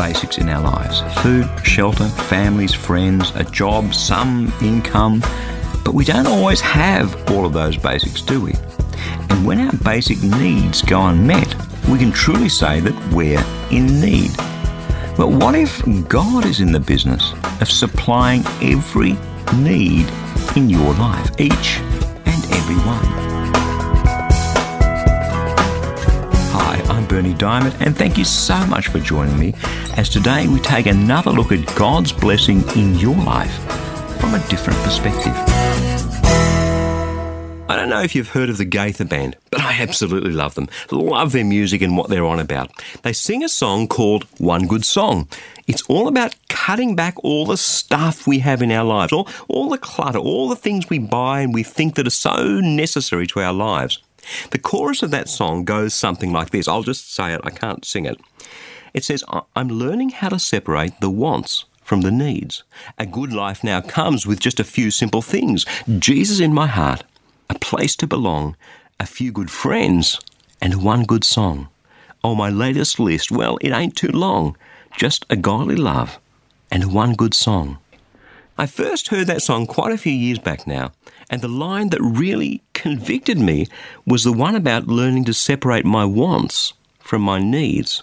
Basics in our lives food, shelter, families, friends, a job, some income. But we don't always have all of those basics, do we? And when our basic needs go unmet, we can truly say that we're in need. But what if God is in the business of supplying every need in your life, each and every one? I'm Berni Dymet, and thank you so much for joining me as today we take another look at God's blessing in your life from a different perspective. I don't know if you've heard of the Gaither Band, but I absolutely love them. Love their music and what they're on about. They sing a song called One Good Song. It's all about cutting back all the stuff we have in our lives, all, all the clutter, all the things we buy and we think that are so necessary to our lives. The chorus of that song goes something like this. I'll just say it, I can't sing it. It says, I'm learning how to separate the wants from the needs. A good life now comes with just a few simple things Jesus in my heart, a place to belong, a few good friends, and one good song. Oh, my latest list, well, it ain't too long, just a godly love and one good song. I first heard that song quite a few years back now, and the line that really convicted me was the one about learning to separate my wants from my needs.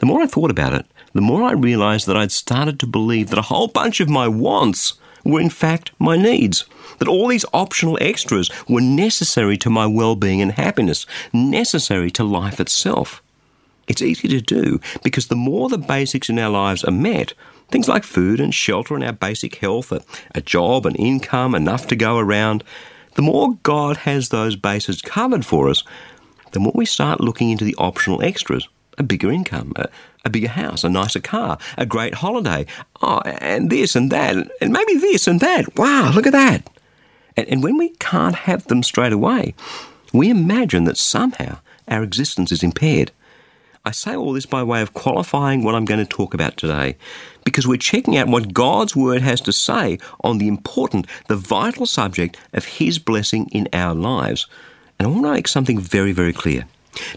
The more I thought about it, the more I realized that I'd started to believe that a whole bunch of my wants were in fact my needs. That all these optional extras were necessary to my well being and happiness, necessary to life itself. It's easy to do because the more the basics in our lives are met, things like food and shelter and our basic health, a, a job, an income, enough to go around, the more God has those bases covered for us, the more we start looking into the optional extras a bigger income, a, a, bigger house, a nicer car, a great holiday, oh, and this and that, and maybe this and that. Wow, look at that. And, and when we can't have them straight away, we imagine that somehow our existence is impaired. I say all this by way of qualifying what I'm going to talk about today, because we're checking out what God's Word has to say on the important, the vital subject of His blessing in our lives. And I want to make something very, very clear.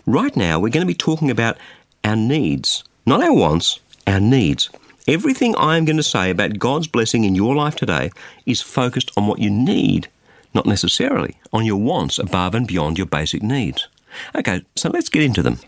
Right now, we're going to be talking about our needs, not our wants, our needs. Everything I'm going to say about God's blessing in your life today is focused on what you need, not necessarily on your wants above and beyond your basic needs. Okay, so let's get into them.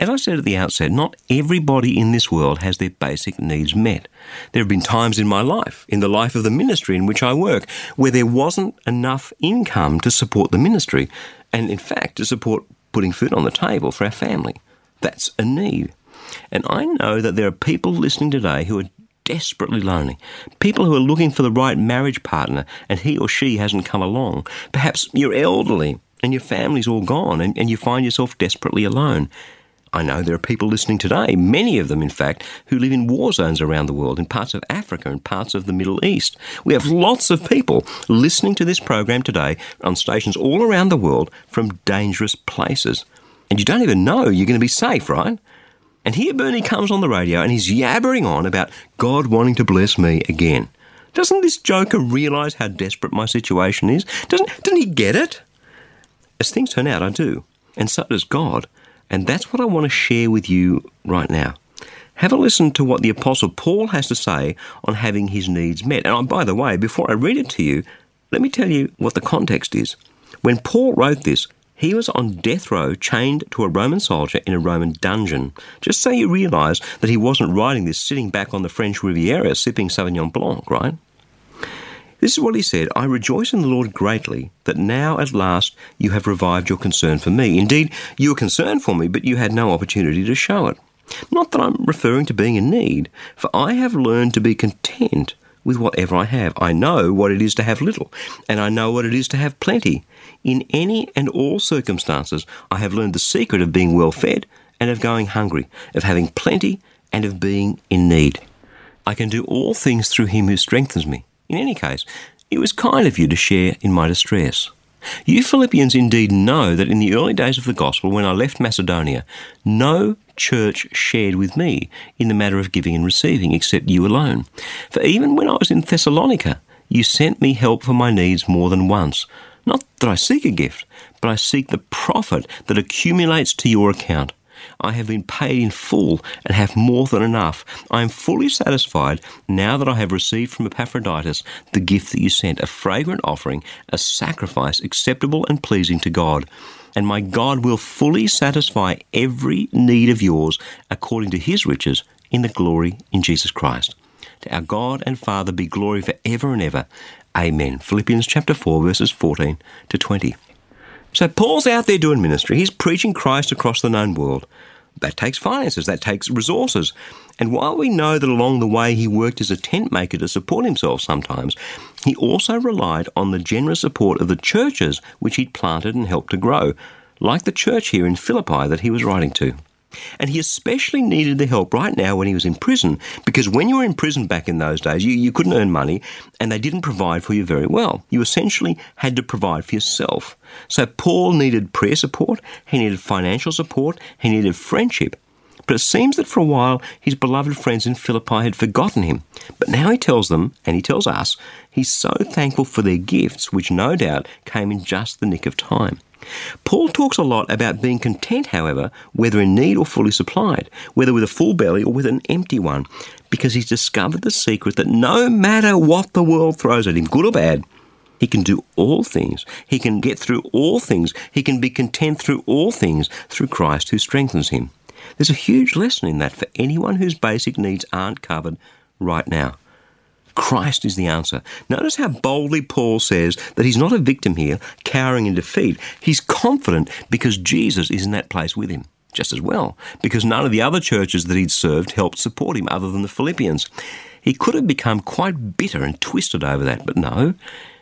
As I said at the outset, not everybody in this world has their basic needs met. There have been times in my life, in the life of the ministry in which I work, where there wasn't enough income to support the ministry, and in fact to support putting food on the table for our family. That's a need. And I know that there are people listening today who are desperately lonely. People who are looking for the right marriage partner and he or she hasn't come along. Perhaps you're elderly and your family's all gone and, and you find yourself desperately alone. I know there are people listening today, many of them, in fact, who live in war zones around the world, in parts of Africa and parts of the Middle East. We have lots of people listening to this program today on stations all around the world from dangerous places. And you don't even know you're going to be safe, right? And here Berni comes on the radio and he's yabbering on about God wanting to bless me again. Doesn't this joker realise how desperate my situation is? Doesn't, doesn't he get it? As things turn out, I do. And so does God. And that's what I want to share with you right now. Have a listen to what the Apostle Paul has to say on having his needs met. And oh, by the way, before I read it to you, let me tell you what the context is. When Paul wrote this, he was on death row, chained to a Roman soldier in a Roman dungeon. Just so you realise that he wasn't writing this sitting back on the French Riviera sipping Sauvignon Blanc, right? This is what he said I rejoice in the Lord greatly that now at last you have revived your concern for me. Indeed, you were concerned for me, but you had no opportunity to show it. Not that I'm referring to being in need, for I have learned to be content with whatever I have. I know what it is to have little, and I know what it is to have plenty. In any and all circumstances, I have learned the secret of being well fed and of going hungry, of having plenty and of being in need. I can do all things through him who strengthens me. In any case, it was kind of you to share in my distress. You Philippians indeed know that in the early days of the gospel, when I left Macedonia, no church shared with me in the matter of giving and receiving except you alone. For even when I was in Thessalonica, you sent me help for my needs more than once. Not that I seek a gift, but I seek the profit that accumulates to your account. I have been paid in full and have more than enough. I am fully satisfied now that I have received from Epaphroditus the gift that you sent, a fragrant offering, a sacrifice acceptable and pleasing to God. And my God will fully satisfy every need of yours according to his riches in the glory in Jesus Christ. To our God and Father be glory for ever and ever. Amen. Philippians chapter 4, verses 14 to 20. So Paul's out there doing ministry. He's preaching Christ across the known world. That takes finances, that takes resources. And while we know that along the way he worked as a tent maker to support himself sometimes, he also relied on the generous support of the churches which he'd planted and helped to grow, like the church here in Philippi that he was writing to. And he especially needed the help right now when he was in prison, because when you were in prison back in those days, you, you couldn't earn money and they didn't provide for you very well. You essentially had to provide for yourself. So Paul needed prayer support, he needed financial support, he needed friendship. But it seems that for a while his beloved friends in Philippi had forgotten him. But now he tells them, and he tells us, he's so thankful for their gifts, which no doubt came in just the nick of time. Paul talks a lot about being content, however, whether in need or fully supplied, whether with a full belly or with an empty one, because he's discovered the secret that no matter what the world throws at him, good or bad, he can do all things. He can get through all things. He can be content through all things through Christ who strengthens him. There's a huge lesson in that for anyone whose basic needs aren't covered right now. Christ is the answer. Notice how boldly Paul says that he's not a victim here, cowering in defeat. He's confident because Jesus is in that place with him. Just as well, because none of the other churches that he'd served helped support him other than the Philippians. He could have become quite bitter and twisted over that, but no,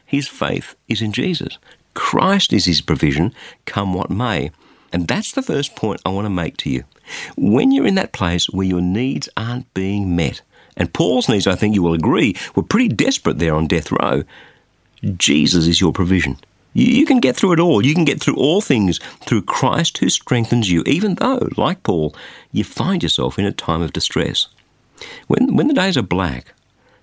his faith is in Jesus. Christ is his provision, come what may. And that's the first point I want to make to you. When you're in that place where your needs aren't being met, and Paul's needs, I think you will agree, were pretty desperate there on death row. Jesus is your provision. You can get through it all. You can get through all things through Christ who strengthens you, even though, like Paul, you find yourself in a time of distress. When, when the days are black,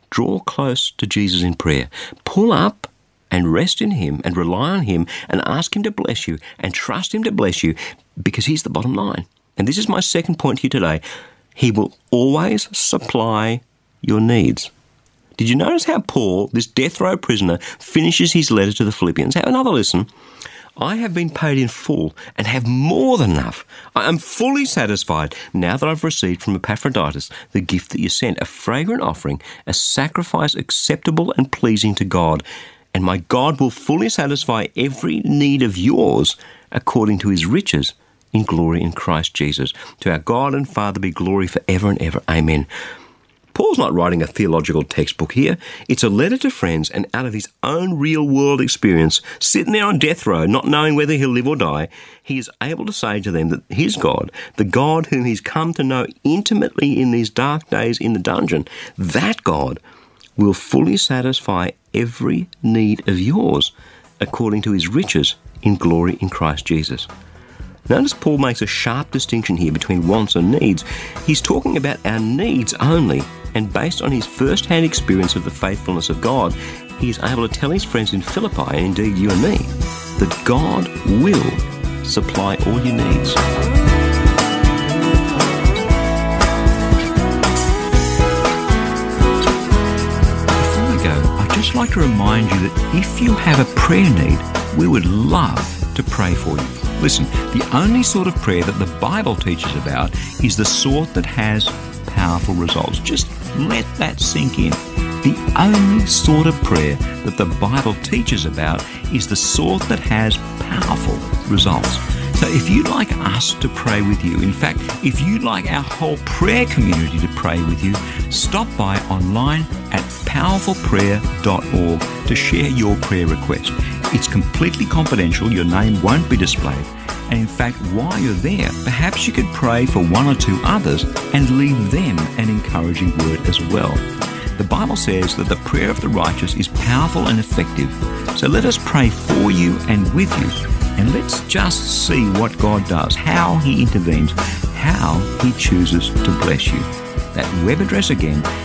draw close to Jesus in prayer. Pull up and rest in Him and rely on Him and ask Him to bless you and trust Him to bless you because He's the bottom line. And this is my second point here today. He will always supply your needs. Did you notice how Paul, this death row prisoner, finishes his letter to the Philippians? Have another listen. I have been paid in full and have more than enough. I am fully satisfied now that I've received from Epaphroditus the gift that you sent, a fragrant offering, a sacrifice acceptable and pleasing to God. And my God will fully satisfy every need of yours according to his riches in glory in Christ Jesus. To our God and Father be glory forever and ever. Amen. Paul's not writing a theological textbook here. It's a letter to friends and out of his own real world experience, sitting there on death row, not knowing whether he'll live or die, he is able to say to them that his God, the God whom he's come to know intimately in these dark days in the dungeon, that God will fully satisfy every need of yours according to his riches in glory in Christ Jesus. Notice Paul makes a sharp distinction here between wants and needs. He's talking about our needs only, and based on his first hand experience of the faithfulness of God, he is able to tell his friends in Philippi, and indeed you and me, that God will supply all your needs. Just like to remind you that if you have a prayer need, we would love to pray for you. Listen, the only sort of prayer that the Bible teaches about is the sort that has powerful results. Just let that sink in. The only sort of prayer that the Bible teaches about is the sort that has powerful results. So if you'd like us to pray with you, in fact, if you'd like our whole prayer community to pray with you, stop by online at powerfulprayer.org to share your prayer request. It's completely confidential, your name won't be displayed. And in fact, while you're there, perhaps you could pray for one or two others and leave them an encouraging word as well. The Bible says that the prayer of the righteous is powerful and effective. So let us pray for you and with you. And let's just see what God does, how He intervenes, how He chooses to bless you. That web address again